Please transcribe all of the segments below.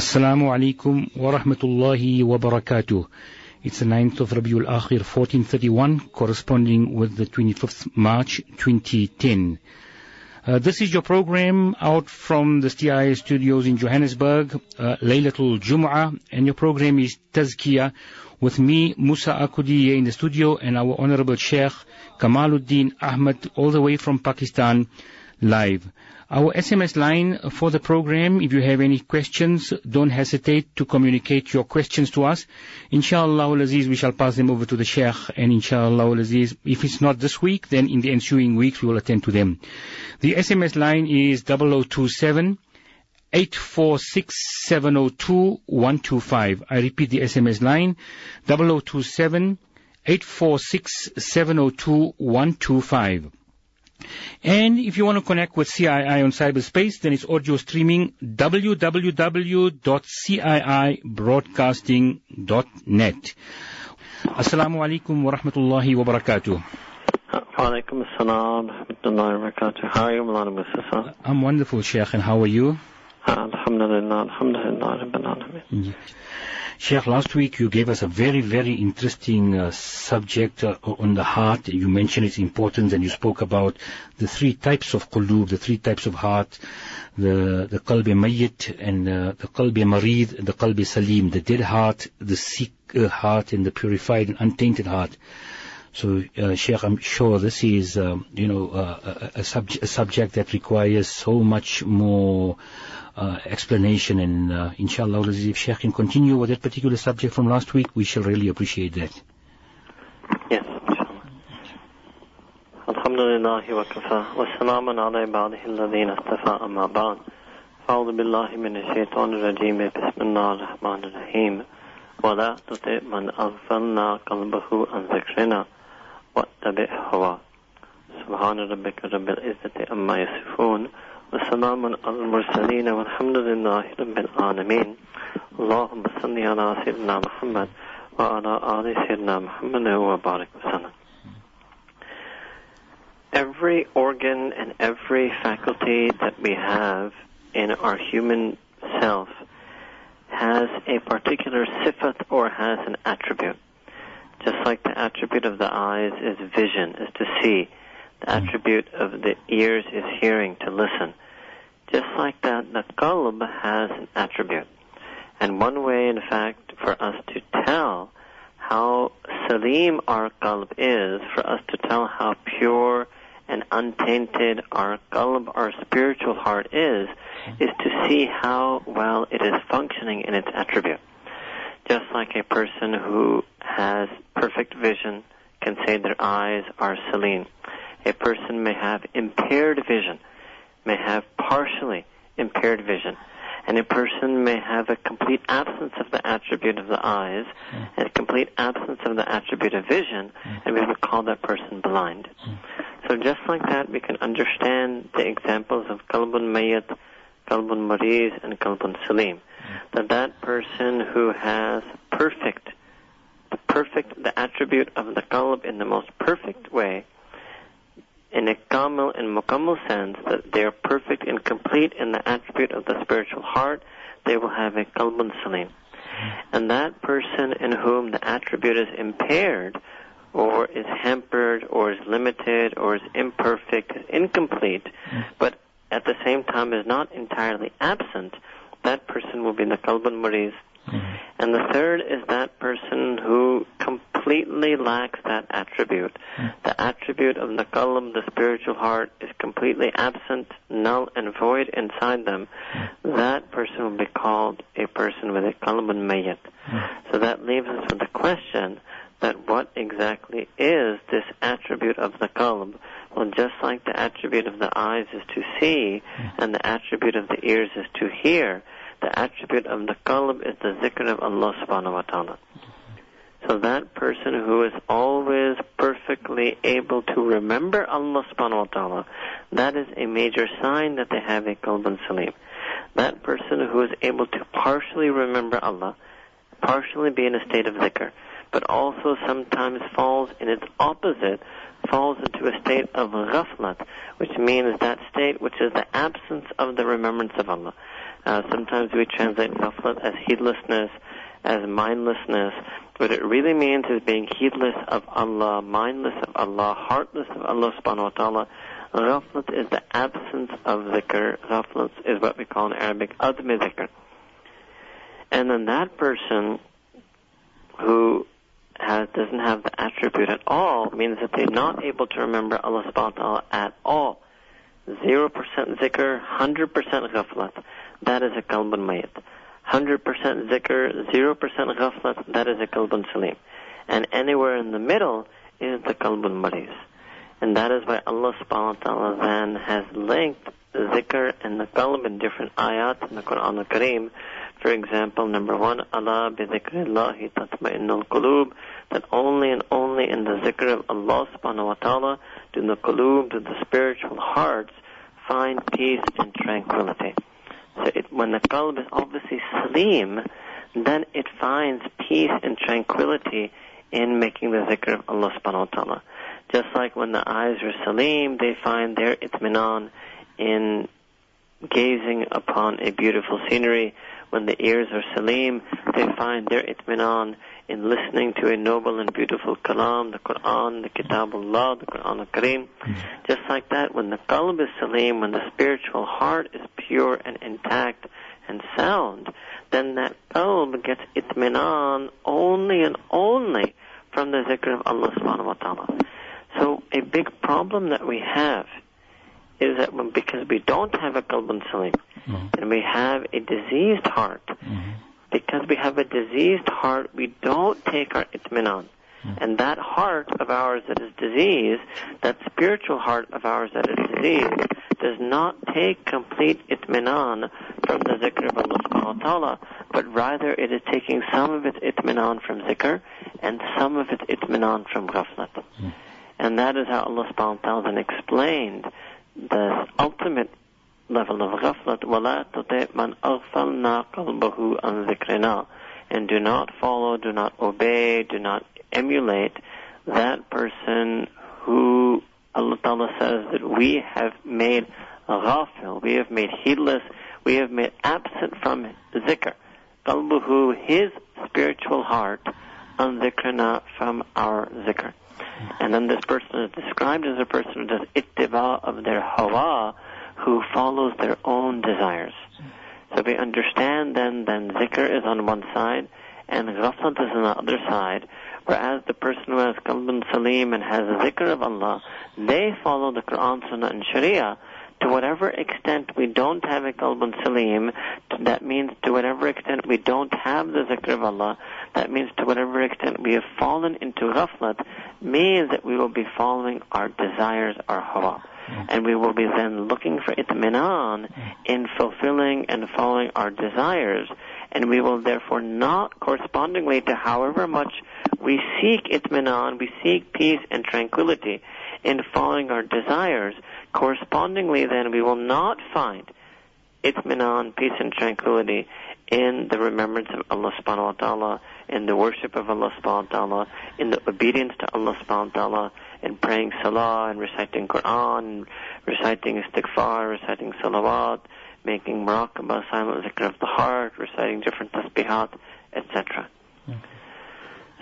Assalamu alaikum wa rahmatullahi wa barakatuh. It's the 9th of Rabiul Akhir 1431 corresponding with the 25th March 2010. Uh, this is your program out from the CII studios in Johannesburg, uh, Laylatul Jum'ah, and your program is Tazkiyah with me, Musa Akudi, here in the studio, and our Honorable Sheikh Kamaluddin Ahmad, all the way from Pakistan, live. Our SMS line for the program, if you have any questions, don't hesitate to communicate your questions to us. Inshallah we shall pass them over to the Sheikh, and inshallah if it's not this week, then in the ensuing weeks we will attend to them. The SMS line is 0027 846 125. I repeat the SMS line 0027 846 125. And if you want to connect with CII on cyberspace, then it's audio streaming www.ciibroadcasting.net. Assalamu alaikum wa rahmatullahi wa barakatuh. Walaikum assalam wa rahmatullahi wa barakatuh. How are you, Mulana Musa? I'm wonderful, Sheikh, and how are you? Rabbil. Sheikh, last week you gave us a very, very interesting uh, subject uh, on the heart. You mentioned its importance and you spoke about the three types of qulub, the three types of heart, the, the qalbi mayyit and uh, the qalbi marid, the qalbi salim, the dead heart, the sick uh, heart and the purified and untainted heart. So, uh, Sheikh, I'm sure this is, um, you know, uh, a, a, subject, a subject that requires so much more explanation and uh, inshallah if Sheikh can continue with that particular subject from last week, we shall really appreciate that. Yes, الحمد لله وكفى وسلام على عباده الذين اصطفى أما بعد أعوذ بالله من الشيطان الرجيم بسم الله الرحمن الرحيم ولا تطع من أغفلنا قلبه عن ذكرنا واتبع هواه سبحان ربك رب العزة أما يصفون وسلام على المرسلين والحمد لله رب العالمين اللهم صل على سيدنا محمد وعلى آل سيدنا محمد وبارك وسلم Every organ and every faculty that we have in our human self has a particular sifat or has an attribute. Just like the attribute of the eyes is vision, is to see. The attribute of the ears is hearing, to listen. Just like that, the qalb has an attribute. And one way, in fact, for us to tell how salim our qalb is, for us to tell how pure and untainted our qalb, our spiritual heart is, is to see how well it is functioning in its attribute. Just like a person who has perfect vision can say their eyes are salim. A person may have impaired vision, may have partially impaired vision, and a person may have a complete absence of the attribute of the eyes mm. and a complete absence of the attribute of vision, mm. and we would call that person blind. Mm. So just like that, we can understand the examples of qalbun mayyat, qalbun mariz, and qalbun salim. That that person who has perfect, the perfect, the attribute of the qalb in the most perfect way, in a kamil and mukammal sense, that they are perfect and complete in the attribute of the spiritual heart, they will have a qalbun salim. And that person in whom the attribute is impaired, or is hampered, or is limited, or is imperfect, is incomplete, but at the same time is not entirely absent, that person will be the kalbun mariz. Mm-hmm. And the third is that person who completely lacks that attribute. Mm-hmm. The attribute of the qalb, the spiritual heart, is completely absent, null and void inside them. Mm-hmm. That person will be called a person with a qalbun mayyat. So that leaves us with the question that what exactly is this attribute of the qalb? Well, just like the attribute of the eyes is to see, and the attribute of the ears is to hear, the attribute of the qalb is the zikr of Allah subhanahu wa ta'ala. So that person who is always perfectly able to remember Allah subhanahu wa ta'ala, that is a major sign that they have a qalb salim. That person who is able to partially remember Allah, partially be in a state of zikr, but also sometimes falls in its opposite, falls into a state of ghaflat, which means that state which is the absence of the remembrance of Allah. Uh, sometimes we translate ghaflat as heedlessness, as mindlessness. What it really means is being heedless of Allah, mindless of Allah, heartless of Allah subhanahu wa ta'ala. Ghaflat is the absence of zikr. Ghaflat is what we call in Arabic admi zikr. And then that person who has, doesn't have the attribute at all means that they're not able to remember Allah subhanahu wa ta'ala at all. 0% zikr, 100% ghaflat. That is a qalbun mayit. 100% zikr, 0% ghaflat, that is a kalbun salim. And anywhere in the middle is the kalbun maris. And that is why Allah subhanahu wa ta'ala then has linked zikr and the qalb in different ayat in the Quran al-Kareem. For example, number one, Allah bi dhikrillahi tatma'innul qulub, that only and only in the zikr of Allah subhanahu wa ta'ala do the qulub, do the spiritual hearts find peace and tranquility. So it, when the qalb is obviously salim, then it finds peace and tranquility in making the zikr of Allah subhanahu wa ta'ala. Just like when the eyes are salim, they find their itminan in gazing upon a beautiful scenery. When the ears are salim, they find their itminan in listening to a noble and beautiful kalam, the Quran, the Kitabullah, the Quran al-Kareem. Hmm. Just like that, when the qalb is salim, when the spiritual heart is pure and intact and sound, then that qalb gets itminan only and only from the zikr of Allah subhanahu wa ta'ala. So a big problem that we have is that when, because we don't have a qalbun salim, mm-hmm. and we have a diseased heart, mm-hmm. because we have a diseased heart, we don't take our itminan. Mm-hmm. And that heart of ours that is diseased, that spiritual heart of ours that is diseased, does not take complete itminan from the zikr of Allah subhanahu wa ta'ala, but rather it is taking some of its itminan from zikr and some of its itminan from ghaflat. And that is how Allah subhanahu wa ta'ala then explained the ultimate level of ghaflat, وَلَا تُطِعْ مَنْ أَغْفَلْنَا قَلْبَهُ عَنْ ذِكْرِنَا And do not follow, do not obey, do not emulate that person who Allah Ta'ala says that we have made ghafil, we have made heedless, we have made absent from zikr. Qalbuhu, his spiritual heart, an dhikrina from our zikr. And then this person is described as a person who does ittiba of their hawa, who follows their own desires. So we understand then, then zikr is on one side, and ghaflat is on the other side, whereas the person who has qalbun salim and has a zikr of Allah, they follow the Quran, Sunnah, and Sharia, to whatever extent we don't have a qalbun salim, that means to whatever extent we don't have the zikr of Allah, that means to whatever extent we have fallen into ghaflat, means that we will be following our desires, our hawa. Mm-hmm. And we will be then looking for itminan mm-hmm. in fulfilling and following our desires. And we will therefore not correspondingly to however much we seek itminan, we seek peace and tranquility in following our desires, correspondingly then we will not find itminan, peace and tranquility in the remembrance of Allah subhanahu wa ta'ala, in the worship of Allah subhanahu wa ta'ala, in the obedience to Allah subhanahu wa ta'ala, in praying salah and reciting Quran, reciting istighfar, reciting salawat, making muraqabah, silent zikr of the heart, reciting different tasbihat, etc. Okay.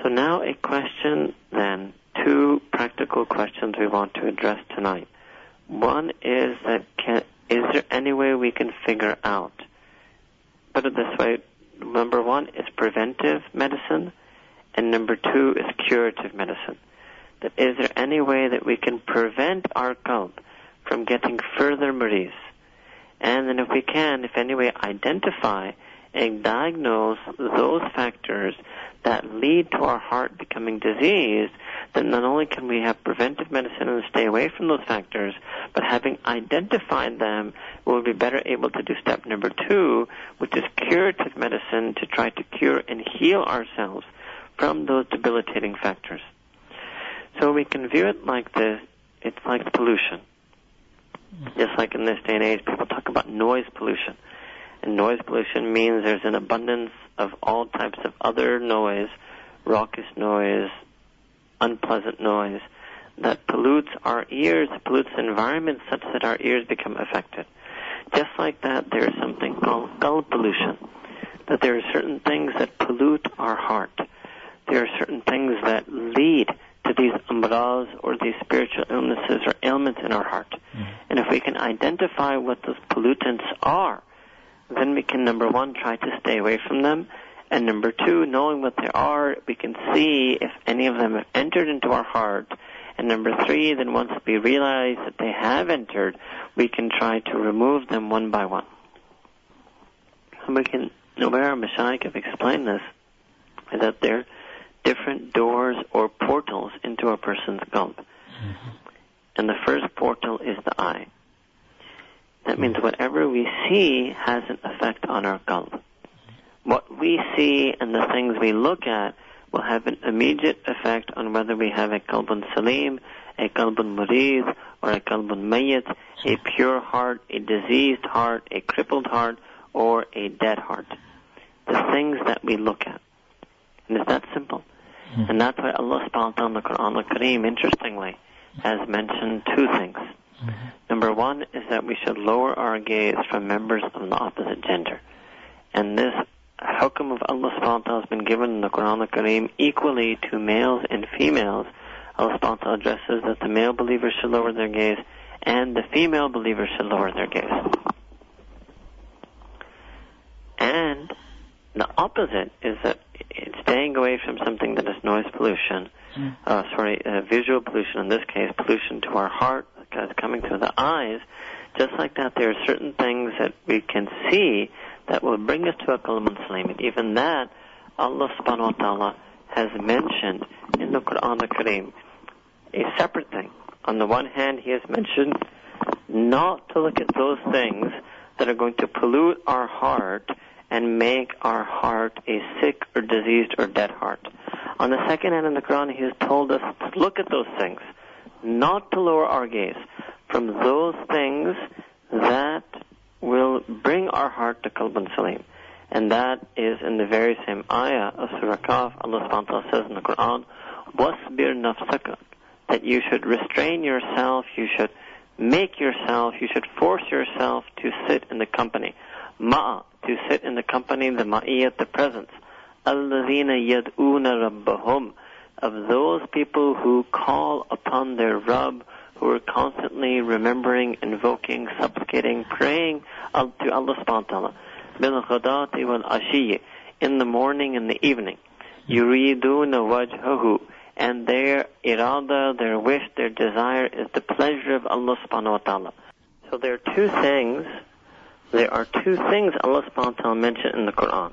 So now a question then, two practical questions we want to address tonight. One is that can, is there any way we can figure out? Put it this way: number one is preventive medicine, and number two is curative medicine. That is there any way that we can prevent our qalb from getting further maris? And then if we can, if any way, identify and diagnose those factors that lead to our heart becoming diseased, then not only can we have preventive medicine and stay away from those factors, but having identified them, we'll be better able to do step number two, which is curative medicine to try to cure and heal ourselves from those debilitating factors. So we can view it like this, it's like pollution. Just like in this day and age, people talk about noise pollution. And noise pollution means there's an abundance of all types of other noise, raucous noise, unpleasant noise, that pollutes our ears, pollutes the environment such that our ears become affected. Just like that, there is something called qalb pollution. That there are certain things that pollute our heart. There are certain things that lead to these amraz or these spiritual illnesses or ailments in our heart. Mm. And if we can identify what those pollutants are, then we can, number one, try to stay away from them. And number two, knowing what they are, we can see if any of them have entered into our heart. And number three, then once we realize that they have entered, we can try to remove them one by one. And we can, way our Mashaykh have explained this, that they're different doors or portals into a person's qalb. Mm-hmm. And the first portal is the eye. That means whatever we see has an effect on our qalb. What we see and the things we look at will have an immediate effect on whether we have a qalbun salim, a qalbun murid, or a qalbun mayyit, a pure heart, a diseased heart, a crippled heart, or a dead heart. The things that we look at. And it's that simple. Mm-hmm. And that's why Allah subhanahu wa ta'ala in the Quran al-Kareem, interestingly, has mentioned two things. Mm-hmm. Number one is that we should lower our gaze from members of the opposite gender. And this hukum of Allah subhanahu wa ta'ala has been given in the Quran al-Kareem equally to males and females. Allah subhanahu wa ta'ala addresses that the male believers should lower their gaze and the female believers should lower their gaze. And the opposite is that staying away from something that is noise pollution, Mm. uh, sorry, uh, visual pollution, in this case, pollution to our heart, because coming through the eyes. Just like that, there are certain things that we can see that will bring us to a qalbun salim. Even that, Allah subhanahu wa ta'ala has mentioned in the Quran al-Kareem a separate thing. On the one hand, He has mentioned not to look at those things that are going to pollute our heart and make our heart a sick or diseased or dead heart. On the second hand in the Quran, He has told us to look at those things, not to lower our gaze from those things that will bring our heart to Qalbun Salim. And that is in the very same ayah of Surah Kahf, Allah subhanahu says in the Quran, "Wasbir نَفْسَكَ That you should restrain yourself, you should make yourself, you should force yourself to sit in the company. Ma'a, to sit in the company, the ma'iyat, the presence. الَّذِينَ yadūna رَبَّهُمْ of those people who call upon their Rub, who are constantly remembering, invoking, supplicating, praying to Allah subhanahu wa ta'ala. Bil wal. In the morning and the evening. Yuriduna wajhahu. And their irada, their wish, their desire is the pleasure of Allah subhanahu wa ta'ala. So there are two things, there are two things Allah subhanahu wa ta'ala mentioned in the Quran.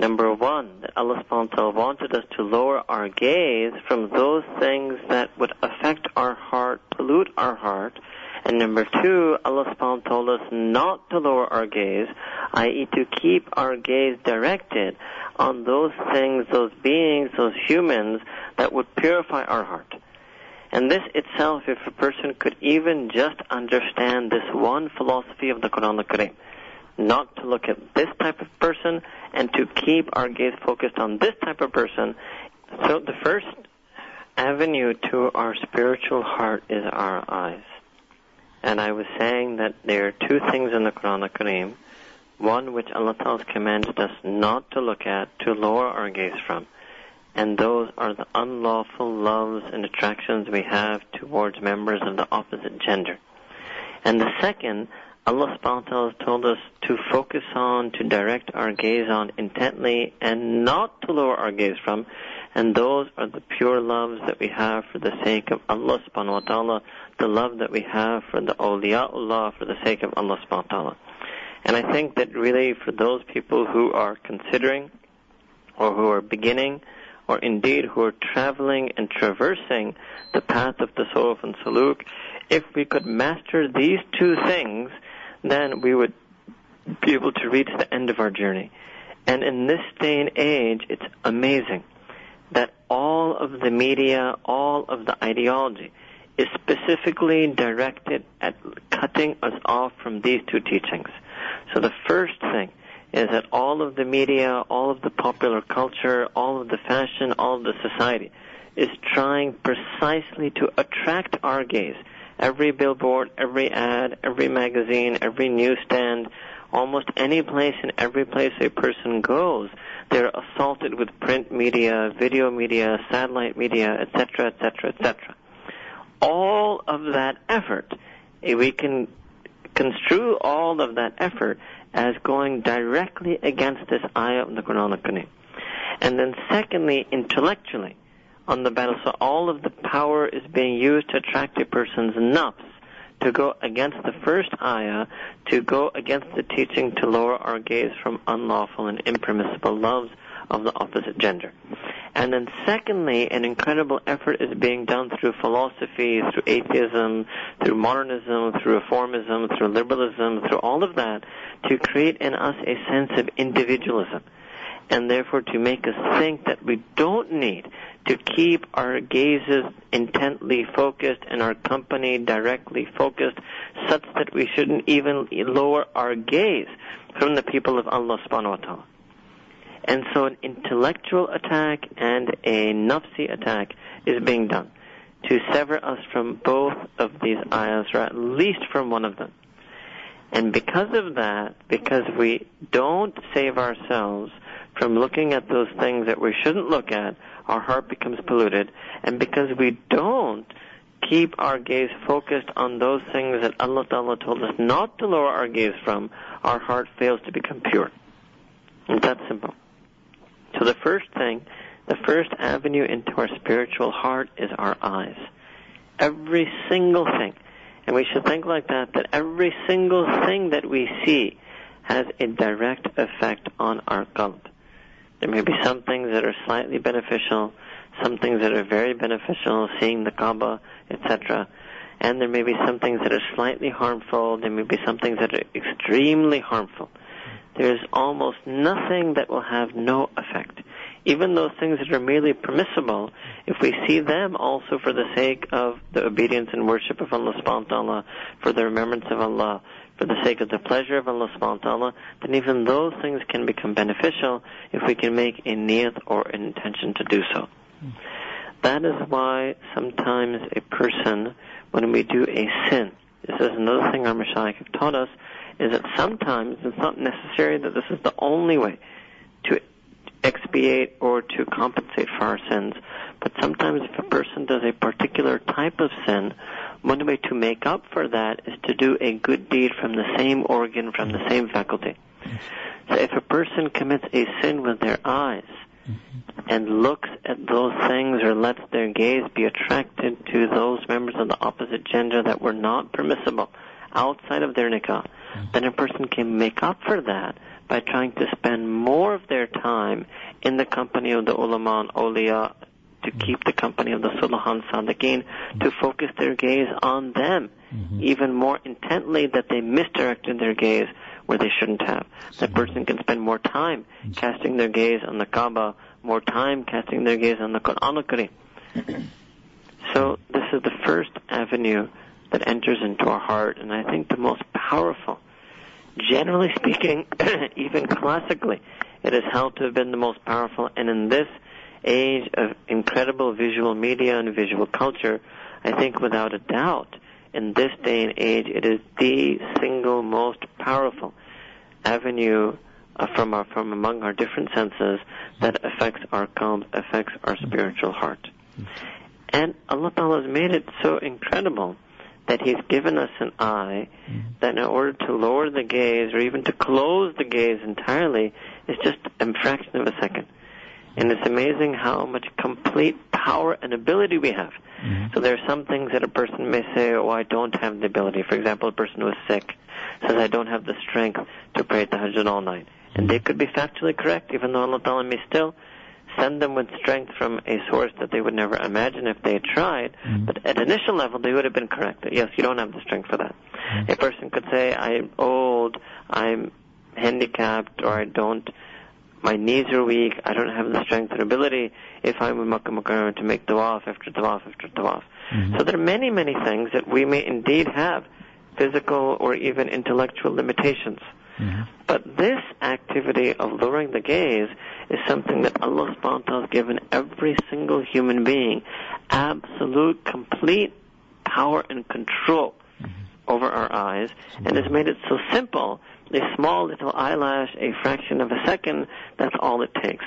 Number one, that Allah subhanahu wa wanted us to lower our gaze from those things that would affect our heart, pollute our heart. And number two, Allah subhanahu told us not to lower our gaze, i.e. to keep our gaze directed on those things, those beings, those humans that would purify our heart. And this itself, if a person could even just understand this one philosophy of the Quran al-Kareem, not to look at this type of person and to keep our gaze focused on this type of person. So the first avenue to our spiritual heart is our eyes. And I was saying that there are two things in the Quran al-Kareem. One which Allah Ta'ala commanded us not to look at, to lower our gaze from. And those are the unlawful loves and attractions we have towards members of the opposite gender. And the second, Allah subhanahu has told us to focus on, to direct our gaze on intently and not to lower our gaze from. And those are the pure loves that we have for the sake of Allah subhanahu wa ta'ala, the love that we have for the awliyaullah for the sake of Allah subhanahu ta'ala. And I think that really for those people who are considering or who are beginning or indeed who are traveling and traversing the path of the tasawwuf and suluk, if we could master these two things, then we would be able to reach the end of our journey. And in this day and age, it's amazing that all of the media, all of the ideology is specifically directed at cutting us off from these two teachings. So the first thing is that all of the media, all of the popular culture, all of the fashion, all of the society is trying precisely to attract our gaze Every billboard, every ad, every magazine, every newsstand, almost any place and every place a person goes, they're assaulted with print media, video media, satellite media, etc., etc., etc. All of that effort, eh, we can construe all of that effort as going directly against this ayah of the Quran. And then secondly, intellectually, on the battle, so all of the power is being used to attract a person's nafs to go against the first ayah, to go against the teaching to lower our gaze from unlawful and impermissible loves of the opposite gender. And then secondly, an incredible effort is being done through philosophy, through atheism, through modernism, through reformism, through liberalism, through all of that, to create in us a sense of individualism. And therefore to make us think that we don't need to keep our gazes intently focused and our company directly focused such that we shouldn't even lower our gaze from the people of Allah subhanahu wa ta'ala. And so an intellectual attack and a nafsi attack is being done to sever us from both of these ayahs, or at least from one of them. And because of that, because we don't save ourselves from looking at those things that we shouldn't look at, our heart becomes polluted. And because we don't keep our gaze focused on those things that Allah Ta'ala told us not to lower our gaze from, our heart fails to become pure. It's that simple. So the first thing, the first avenue into our spiritual heart is our eyes. Every single thing. And we should think like that, that every single thing that we see has a direct effect on our qalb. There may be some things that are slightly beneficial, some things that are very beneficial, seeing the Kaaba, etc. And there may be some things that are slightly harmful, there may be some things that are extremely harmful. There's almost nothing that will have no effect. Even those things that are merely permissible, if we see them also for the sake of the obedience and worship of Allah subhanahu wa ta'ala, for the remembrance of Allah, for the sake of the pleasure of Allah subhanahu wa ta'ala, then even those things can become beneficial if we can make a niyat or an intention to do so. That is why sometimes a person, when we do a sin, this is another thing our Mashaykh have taught us, is that sometimes it's not necessary that this is the only way to expiate or to compensate for our sins. But sometimes if a person does a particular type of sin, one way to make up for that is to do a good deed from the same organ, from the same faculty. So if a person commits a sin with their eyes mm-hmm. and looks at those things or lets their gaze be attracted to those members of the opposite gender that were not permissible outside of their nikah, mm-hmm. then a person can make up for that by trying to spend more of their time in the company of the ulama and awliya to mm-hmm. keep the company of the Sulahan Sadiqeen, to mm-hmm. focus their gaze on them mm-hmm. even more intently that they misdirected their gaze where they shouldn't have. That person can spend more time mm-hmm. casting their gaze on the Kaaba, more time casting their gaze on the Quran al-Karim. So this is the first avenue that enters into our heart, and I think the most powerful. Generally speaking, even classically, it is held to have been the most powerful, and in this age of incredible visual media and visual culture, I think without a doubt, in this day and age, it is the single most powerful avenue uh, from our, from among our different senses that affects our qalb, affects our spiritual heart. And Allah Ta'ala has made it so incredible that He's given us an eye that in order to lower the gaze or even to close the gaze entirely is just a fraction of a second. And it's amazing how much complete power and ability we have. Mm-hmm. So there are some things that a person may say, oh, I don't have the ability. For example, a person who is sick says, I don't have the strength to pray tahajjud all night. And they could be factually correct, even though Allah Ta'ala may still send them with strength from a source that they would never imagine if they had tried. Mm-hmm. But at initial level, they would have been correct. That, yes, you don't have the strength for that. Mm-hmm. A person could say, I'm old, I'm handicapped, or I don't my knees are weak, I don't have the strength and ability if I'm in Makkah Mukarramah to make tawaf after tawaf after tawaf. Mm-hmm. So there are many, many things that we may indeed have physical or even intellectual limitations. Mm-hmm. But this activity of lowering the gaze is something that Allah subhanahu wa ta'ala has given every single human being absolute, complete power and control over our eyes and has made it so simple. A small little eyelash, a fraction of a second, that's all it takes.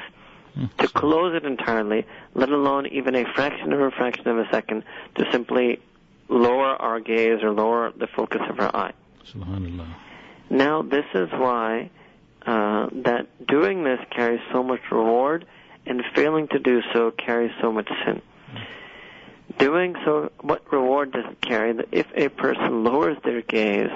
To close it entirely, let alone even a fraction of a fraction of a second, to simply lower our gaze or lower the focus of our eye. Subhanallah. Now, this is why uh, that doing this carries so much reward, and failing to do so carries so much sin. Doing so, what reward does it carry? If a person lowers their gaze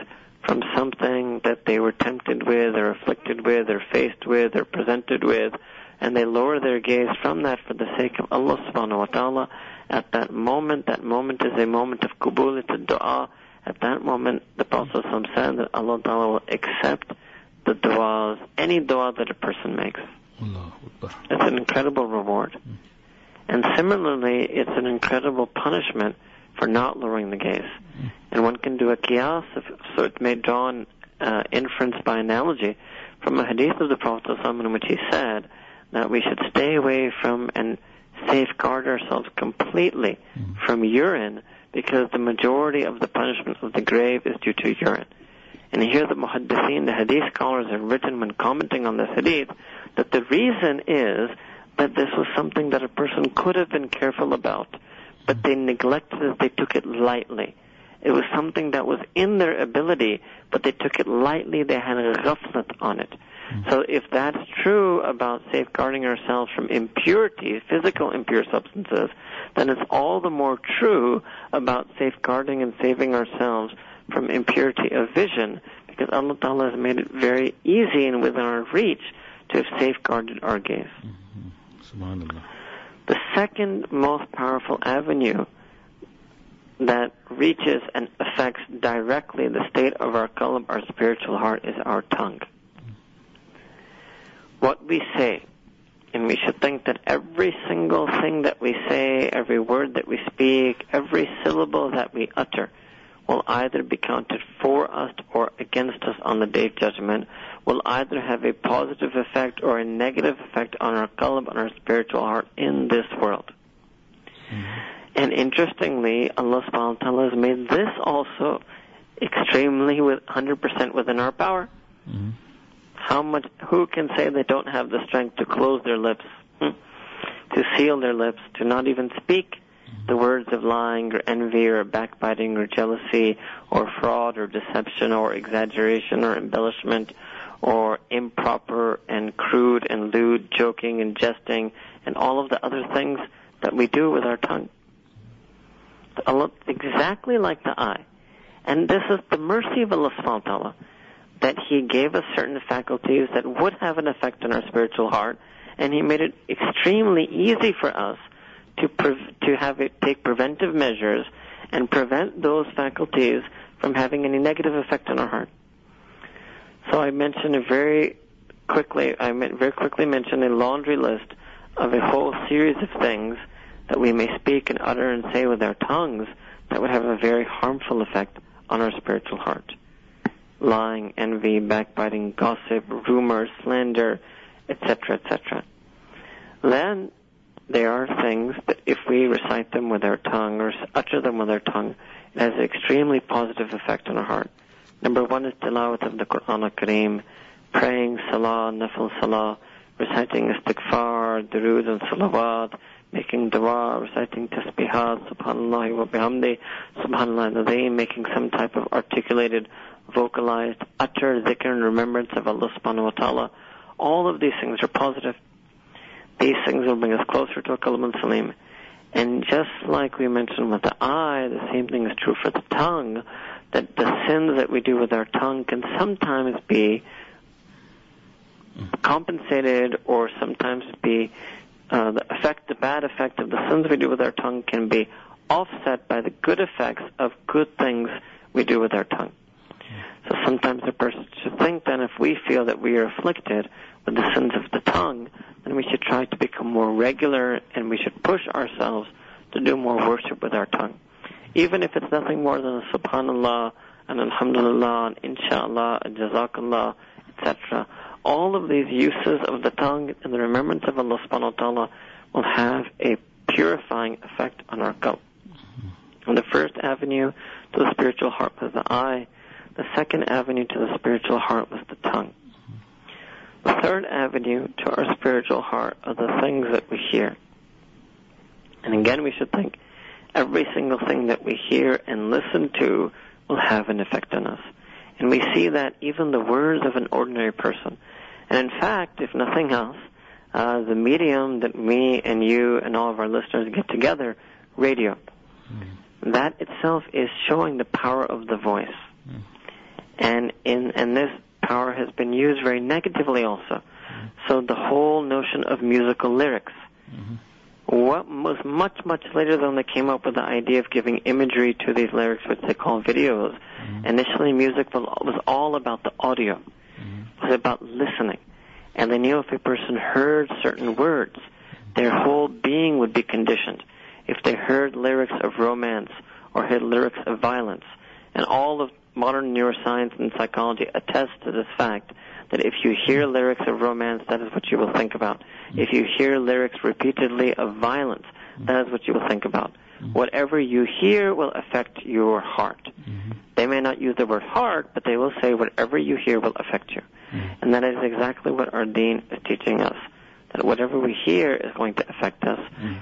from something that they were tempted with, or afflicted with, or faced with, or presented with, and they lower their gaze from that for the sake of Allah subhanahu wa ta'ala, at that moment, that moment is a moment of kubul, it's a dua. At that moment, the Prophet said that Allah ta'ala will accept the du'as, any dua that a person makes. It's an incredible reward. Hmm. And similarly, it's an incredible punishment for not lowering the gaze. Hmm. And one can do a qiyas, of, so it may draw an uh, inference by analogy from a hadith of the Prophet ﷺ in which he said that we should stay away from and safeguard ourselves completely hmm. from urine because the majority of the punishment of the grave is due to urine. And here the muhaddithin, the hadith scholars have written when commenting on this hadith that the reason is that this was something that a person could have been careful about, but they neglected it, they took it lightly. It was something that was in their ability, but they took it lightly, they had a ghaflat on it. So if that's true about safeguarding ourselves from impurities, physical impure substances, then it's all the more true about safeguarding and saving ourselves from impurity of vision, because Allah Ta'ala has made it very easy and within our reach to have safeguarded our gaze. Mm-hmm. Subhanallah. The second most powerful avenue that reaches and affects directly the state of our qalb, our spiritual heart, is our tongue. What we say, and we should think that every single thing that we say, every word that we speak, every syllable that we utter, will either be counted for us or against us on the day of judgment, will either have a positive effect or a negative effect on our qalb, on our spiritual heart in this world. And interestingly, Allah subhanahu wa ta'ala has made this also extremely with 100% within our power. Mhm. How much, who can say they don't have the strength to close their lips, hmm? to seal their lips, to not even speak the words of lying or envy or backbiting or jealousy or fraud or deception or exaggeration or embellishment or improper and crude and lewd joking and jesting and all of the other things that we do with our tongue. Exactly like the eye. And this is the mercy of Allah subhanahu wa ta'ala that He gave us certain faculties that would have an effect on our spiritual heart, and He made it extremely easy for us to pre- to have it take preventive measures and prevent those faculties from having any negative effect on our heart. So I mentioned a very quickly, I very quickly mentioned a laundry list of a whole series of things that we may speak and utter and say with our tongues that would have a very harmful effect on our spiritual heart. Lying, envy, backbiting, gossip, rumor, slander, etc., etc. Then there are things that if we recite them with our tongue or utter them with our tongue, it has an extremely positive effect on our heart. Number one is tilawat of the Quran al-Kareem, praying salah, nafil salah, reciting istighfar, durood and salawat, making dua, reciting tasbihat, subhanallah wa bihamdi, subhanallah al making some type of articulated, vocalized, utter dhikr and remembrance of Allah subhanahu wa ta'ala. All of these things are positive. These things will bring us closer to qalb salim. And just like we mentioned with the eye, the same thing is true for the tongue, that the sins that we do with our tongue can sometimes be compensated or sometimes be uh, the effect, the bad effect of the sins we do with our tongue can be offset by the good effects of good things we do with our tongue. So sometimes a person should think then if we feel that we are afflicted with the sins of the tongue, then we should try to become more regular and we should push ourselves to do more worship with our tongue. Even if it's nothing more than a subhanallah and alhamdulillah and inshallah and jazakallah, etc. All of these uses of the tongue and the remembrance of Allah subhanahu wa ta'ala will have a purifying effect on our qalb. And the first avenue to the spiritual heart was the eye. The second avenue to the spiritual heart was the tongue. The third avenue to our spiritual heart are the things that we hear. And again, we should think every single thing that we hear and listen to will have an effect on us. And we see that even the words of an ordinary person. And in fact, if nothing else, uh, the medium that me and you and all of our listeners get together, radio, mm. that itself is showing the power of the voice. Mm. And in and this power has been used very negatively also. Mm. So the whole notion of musical lyrics. Mm-hmm. What was much, much later than they came up with the idea of giving imagery to these lyrics, which they call videos. Mm-hmm. Initially, music was all about the audio. Mm-hmm. It was about listening. And they knew if a person heard certain words, their whole being would be conditioned. If they heard lyrics of romance or heard lyrics of violence, and all of modern neuroscience and psychology attest to this fact that if you hear lyrics of romance, that is what you will think about. Mm-hmm. If you hear lyrics repeatedly of violence, that is what you will think about. Mm-hmm. Whatever you hear will affect your heart. Mm-hmm. They may not use the word heart, but they will say whatever you hear will affect you. And that is exactly what our dean is teaching us. That whatever we hear is going to affect us.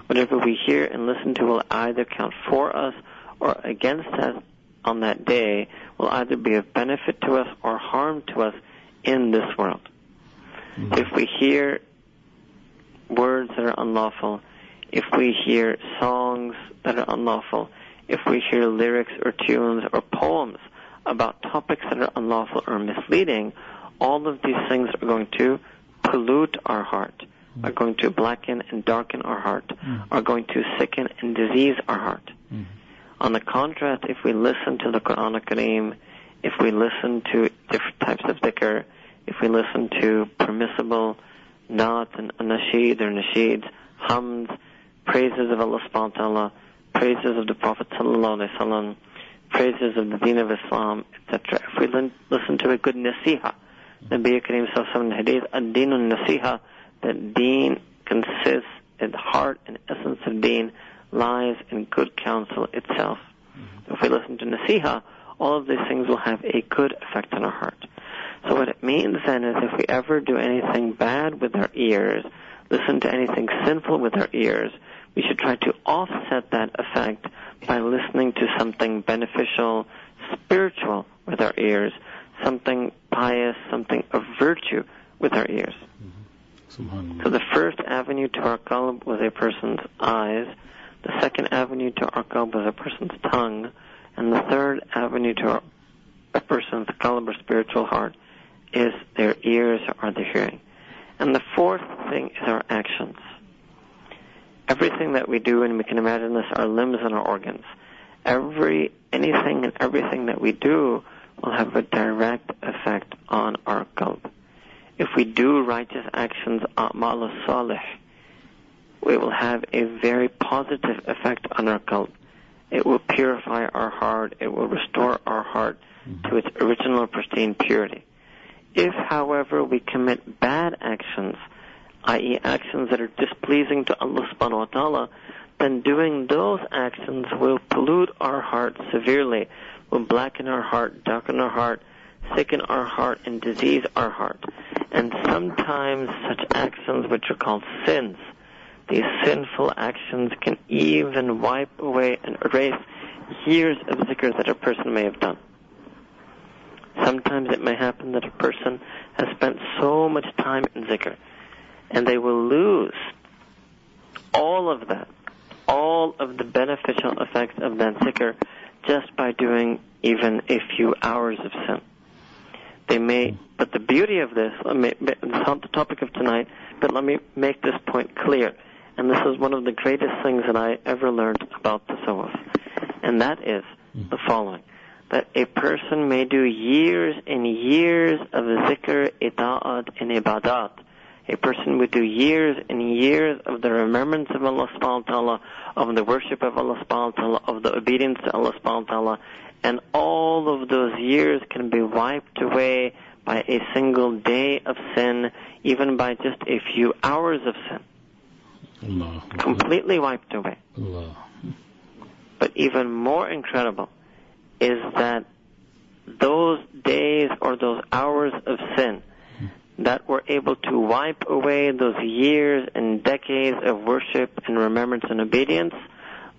Whatever we hear and listen to will either count for us or against us on that day will either be of benefit to us or harm to us in this world. Mm-hmm. If we hear words that are unlawful, if we hear songs that are unlawful, if we hear lyrics or tunes or poems about topics that are unlawful or misleading, all of these things are going to pollute our heart, mm-hmm. are going to blacken and darken our heart, mm-hmm. are going to sicken and disease our heart. Mm-hmm. On the contrast, if we listen to the Quran Kareem, if we listen to different types of dhikr, if we listen to permissible naat and nasheed or nasheeds, hums, praises of Allah subhanahu wa ta'ala, praises of the Prophet sallallahu alaihi wasallam, praises of the Deen of Islam, etc. If we listen to a good nasiha, Nabi Kareem sallallahu hadith, ad-deenun nasiha, that deen consists, the heart and essence of deen lies in good counsel itself. Mm-hmm. If we listen to nasiha, all of these things will have a good effect on our heart. So what it means then is if we ever do anything bad with our ears, listen to anything sinful with our ears, we should try to offset that effect by listening to something beneficial, spiritual with our ears, something pious, something of virtue with our ears. Mm-hmm. So the first avenue to our qalb was a person's eyes, the second avenue to our qalb was a person's tongue, and the third avenue to a person's qalb or spiritual heart is their ears or their hearing. And the fourth thing is our actions. Everything that we do, and we can imagine this, our limbs and our organs. Every, anything and everything that we do will have a direct effect on our qalb. If we do righteous actions, a'mal salih, we will have a very positive effect on our qalb. It will purify our heart. It will restore our heart mm-hmm. to its original pristine purity. If, however, we commit bad actions, i.e. actions that are displeasing to Allah subhanahu wa ta'ala, then doing those actions will pollute our heart severely, will blacken our heart, darken our heart, sicken our heart, and disease our heart. And sometimes such actions, which are called sins, these sinful actions can even wipe away and erase years of zikr that a person may have done. Sometimes it may happen that a person has spent so much time in zikr and they will lose all of that, all of the beneficial effects of that zikr just by doing even a few hours of sin. They may, but the beauty of this, it's not the topic of tonight, but let me make this point clear. And this is one of the greatest things that I ever learned about the Tasawwuf. And that is hmm. the following that a person may do years and years of zikr, ita'at, and ibadat. A person would do years and years of the remembrance of Allah subhanahu wa ta'ala, of the worship of Allah subhanahu wa ta'ala, of the obedience to Allah subhanahu wa ta'ala, and all of those years can be wiped away by a single day of sin, even by just a few hours of sin. Allah. Completely wiped away. Allah. But even more incredible is that those days or those hours of sin that were able to wipe away those years and decades of worship and remembrance and obedience,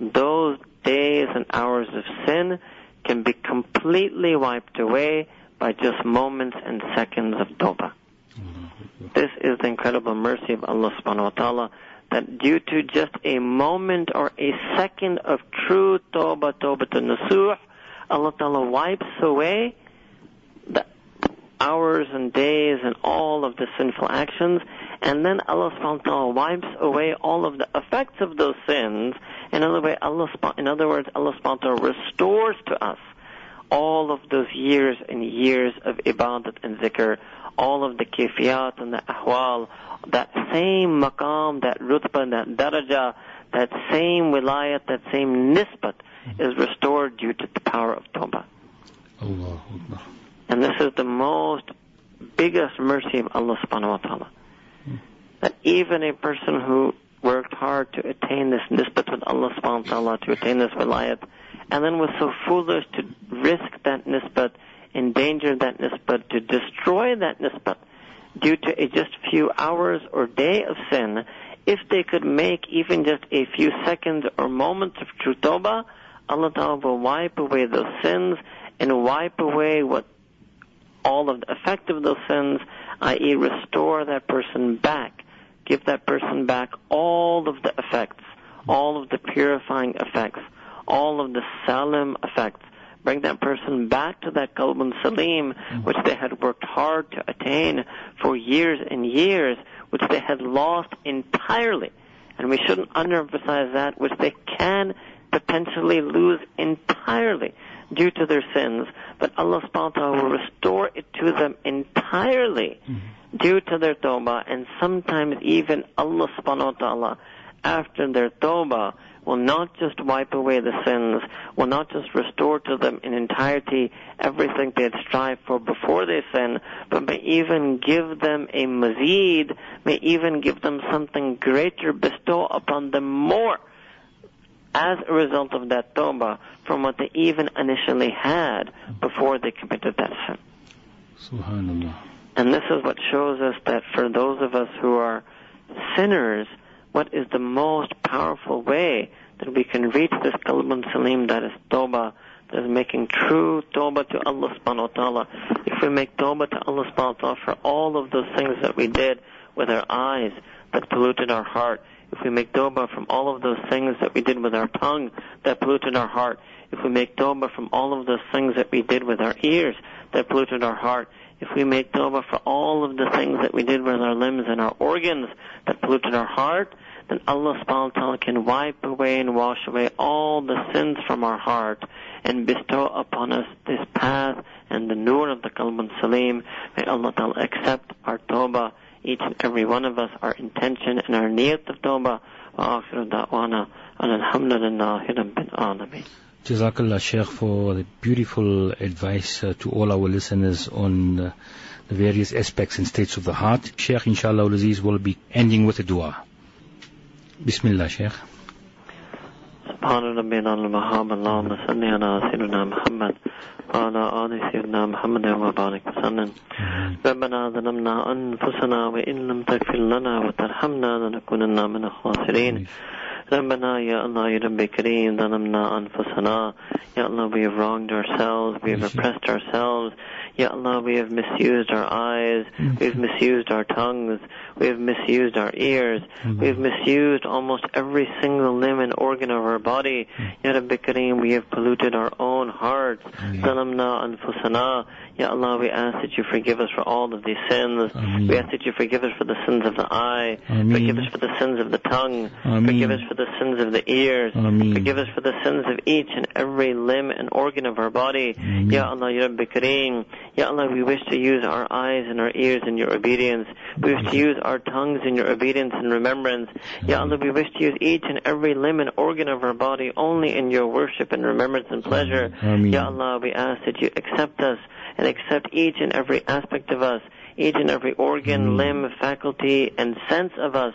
those days and hours of sin can be completely wiped away by just moments and seconds of tawbah. This is the incredible mercy of Allah subhanahu wa ta'ala that due to just a moment or a second of true tawbah, tawbah to nasuh, Allah ta'ala wipes away the hours and days and all of the sinful actions, and then Allah subhanahu wa ta'ala wipes away all of the effects of those sins. In other, way, Allah, in other words, Allah subhanahu wa ta'ala restores to us all of those years and years of ibadat and zikr, all of the kifiyat and the ahwal, that same maqam, that rutbah, that daraja, that same wilayat, that same nisbat is restored due to the power of tawbah. Allah. And this is the most biggest mercy of Allah subhanahu wa ta'ala. That even a person who worked hard to attain this nisbat with Allah subhanahu wa ta'ala, to attain this wilayat, and then was so foolish to risk that nisbat, endanger that nisbat, to destroy that nisbat due to a just few hours or day of sin, if they could make even just a few seconds or moments of true Allah Ta'ala will wipe away those sins and wipe away what all of the effect of those sins, i.e. restore that person back, give that person back all of the effects, all of the purifying effects, all of the salim effects, bring that person back to that qalbun salim, mm-hmm. which they had worked hard to attain for years and years, which they had lost entirely. And we shouldn't underemphasize that, which they can potentially lose entirely due to their sins, but Allah subhanahu wa ta'ala will restore it to them entirely mm-hmm. due to their tawbah, and sometimes even Allah subhanahu wa ta'ala, after their tawbah, will not just wipe away the sins, will not just restore to them in entirety everything they had strived for before they sin, but may even give them a mazid, may even give them something greater, bestow upon them more as a result of that tawbah from what they even initially had before they committed that sin. Subhanallah. And this is what shows us that for those of us who are sinners, what is the most powerful way that we can reach this qalbun salim that is tawbah, that is making true tawbah to Allah subhanahu wa ta'ala. If we make tawbah to Allah subhanahu wa ta'ala for all of those things that we did with our eyes that polluted our heart, if we make tawbah from all of those things that we did with our tongue that polluted our heart, if we make tawbah from all of those things that we did with our ears that polluted our heart, if we make tawbah for all of the things that we did with our limbs and our organs that polluted our heart, then Allah subhanahu wa ta'ala can wipe away and wash away all the sins from our heart and bestow upon us this path and the nur of the Qalbun Salim. May Allah ta'ala accept our tawbah, each and every one of us, our intention and our niyat of tawbah. وآخر دعوانا أن الحمد لله رب العالمين. Jazakallah Sheikh for the beautiful advice uh, to all our listeners on uh, the various aspects and states of the heart. Sheikh, inshallah, Aziz will be ending with a dua. Bismillah, Sheikh. سبحان ربنا المهاب اللهم صل على سيدنا محمد وعلى آل سيدنا محمد وبارك وسلم ربنا ظلمنا أنفسنا وإن لم تغفر لنا وترحمنا لنكونن من الخاسرين ربنا يا الله يا رب كريم ظلمنا أنفسنا Ya Allah, we have wronged ourselves, we have oppressed ourselves. Ya Allah, we have misused our eyes, we have misused our tongues, we have misused our ears, mm-hmm. we have misused almost every single limb and organ of our body. Mm-hmm. Ya Rabbi Kareem, we have polluted our own hearts. Mm-hmm. Zalamna anfusana. Ya Allah, we ask that you forgive us for all of these sins. Ameen. We ask that you forgive us for the sins of the eye, Ameen. forgive us for the sins of the tongue, Ameen. forgive us for the sins of the ears, forgive us for the sins of each and every limb and organ of our body. Ya Allah, Ya Rabbi Kareem. Ya Allah, we wish to use our eyes and our ears in your obedience. We wish to use our tongues in your obedience and remembrance. Ya Allah, we wish to use each and every limb and organ of our body only in your worship and remembrance and pleasure. Ameen. Ya Allah, we ask that you accept us and accept each and every aspect of us, each and every organ, limb, faculty, and sense of us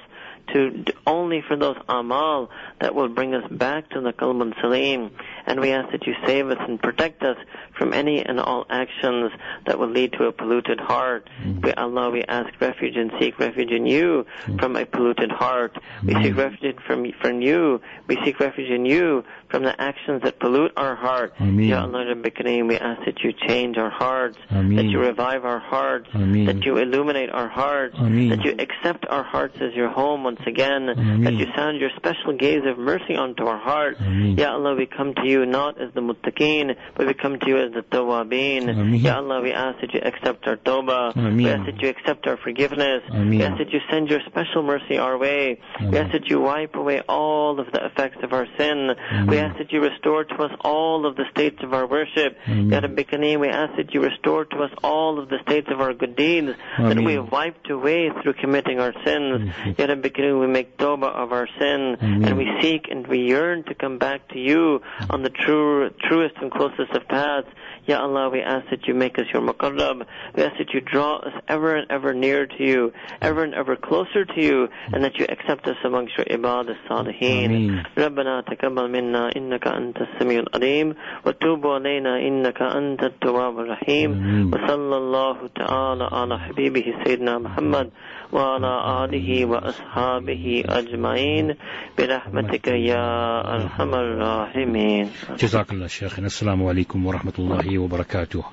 to only for those amal that will bring us back to the qalb salim. And we ask that you save us and protect us from any and all actions that will lead to a polluted heart. Mm-hmm. We, Allah, we ask refuge and seek refuge in you mm-hmm. from a polluted heart. We seek mm-hmm. refuge from, from you. We seek refuge in you from the actions that pollute our heart. Ameen. Ya Allah, Kareem, we ask that you change our hearts, Ameen. that you revive our hearts, Ameen. that you illuminate our hearts, that you accept our hearts as your home once again, that you sound your special gaze of mercy onto our heart. Ya Allah, we come to you not as the muttaqeen, but we come to you as the tawabin. Ameen. Ya Allah, we ask that you accept our tawbah. Ameen. We ask that you accept our forgiveness. Ameen. We ask that you send your special mercy our way. We ask that you wipe away all of the effects of our sin. We ask that you restore to us all of the states of our worship. Ameen. Ya Rabbi Kareem, we ask that you restore to us all of the states of our good deeds that we have wiped away through committing our sins. Ya Rabbi Kareem, we make tawbah of our sin Ameen. and we seek and we yearn to come back to you on the true, truest and closest of paths. Ya Allah, we ask that you make us your muqarrab. We ask that you draw us ever and ever near to you, ever and ever closer to you, and that you accept us amongst your ibad as-salihin. Ameen. ربنا تقبل منا إنك أنت السميع العليم وتوب علينا إنك أنت التواب الرحيم آمين. وصلى الله تعالى على حبيبه سيدنا محمد وعلى آله وأصحابه أجمعين برحمتك يا أرحم الراحمين جزاك الله شيخنا السلام عليكم ورحمة الله وبركاته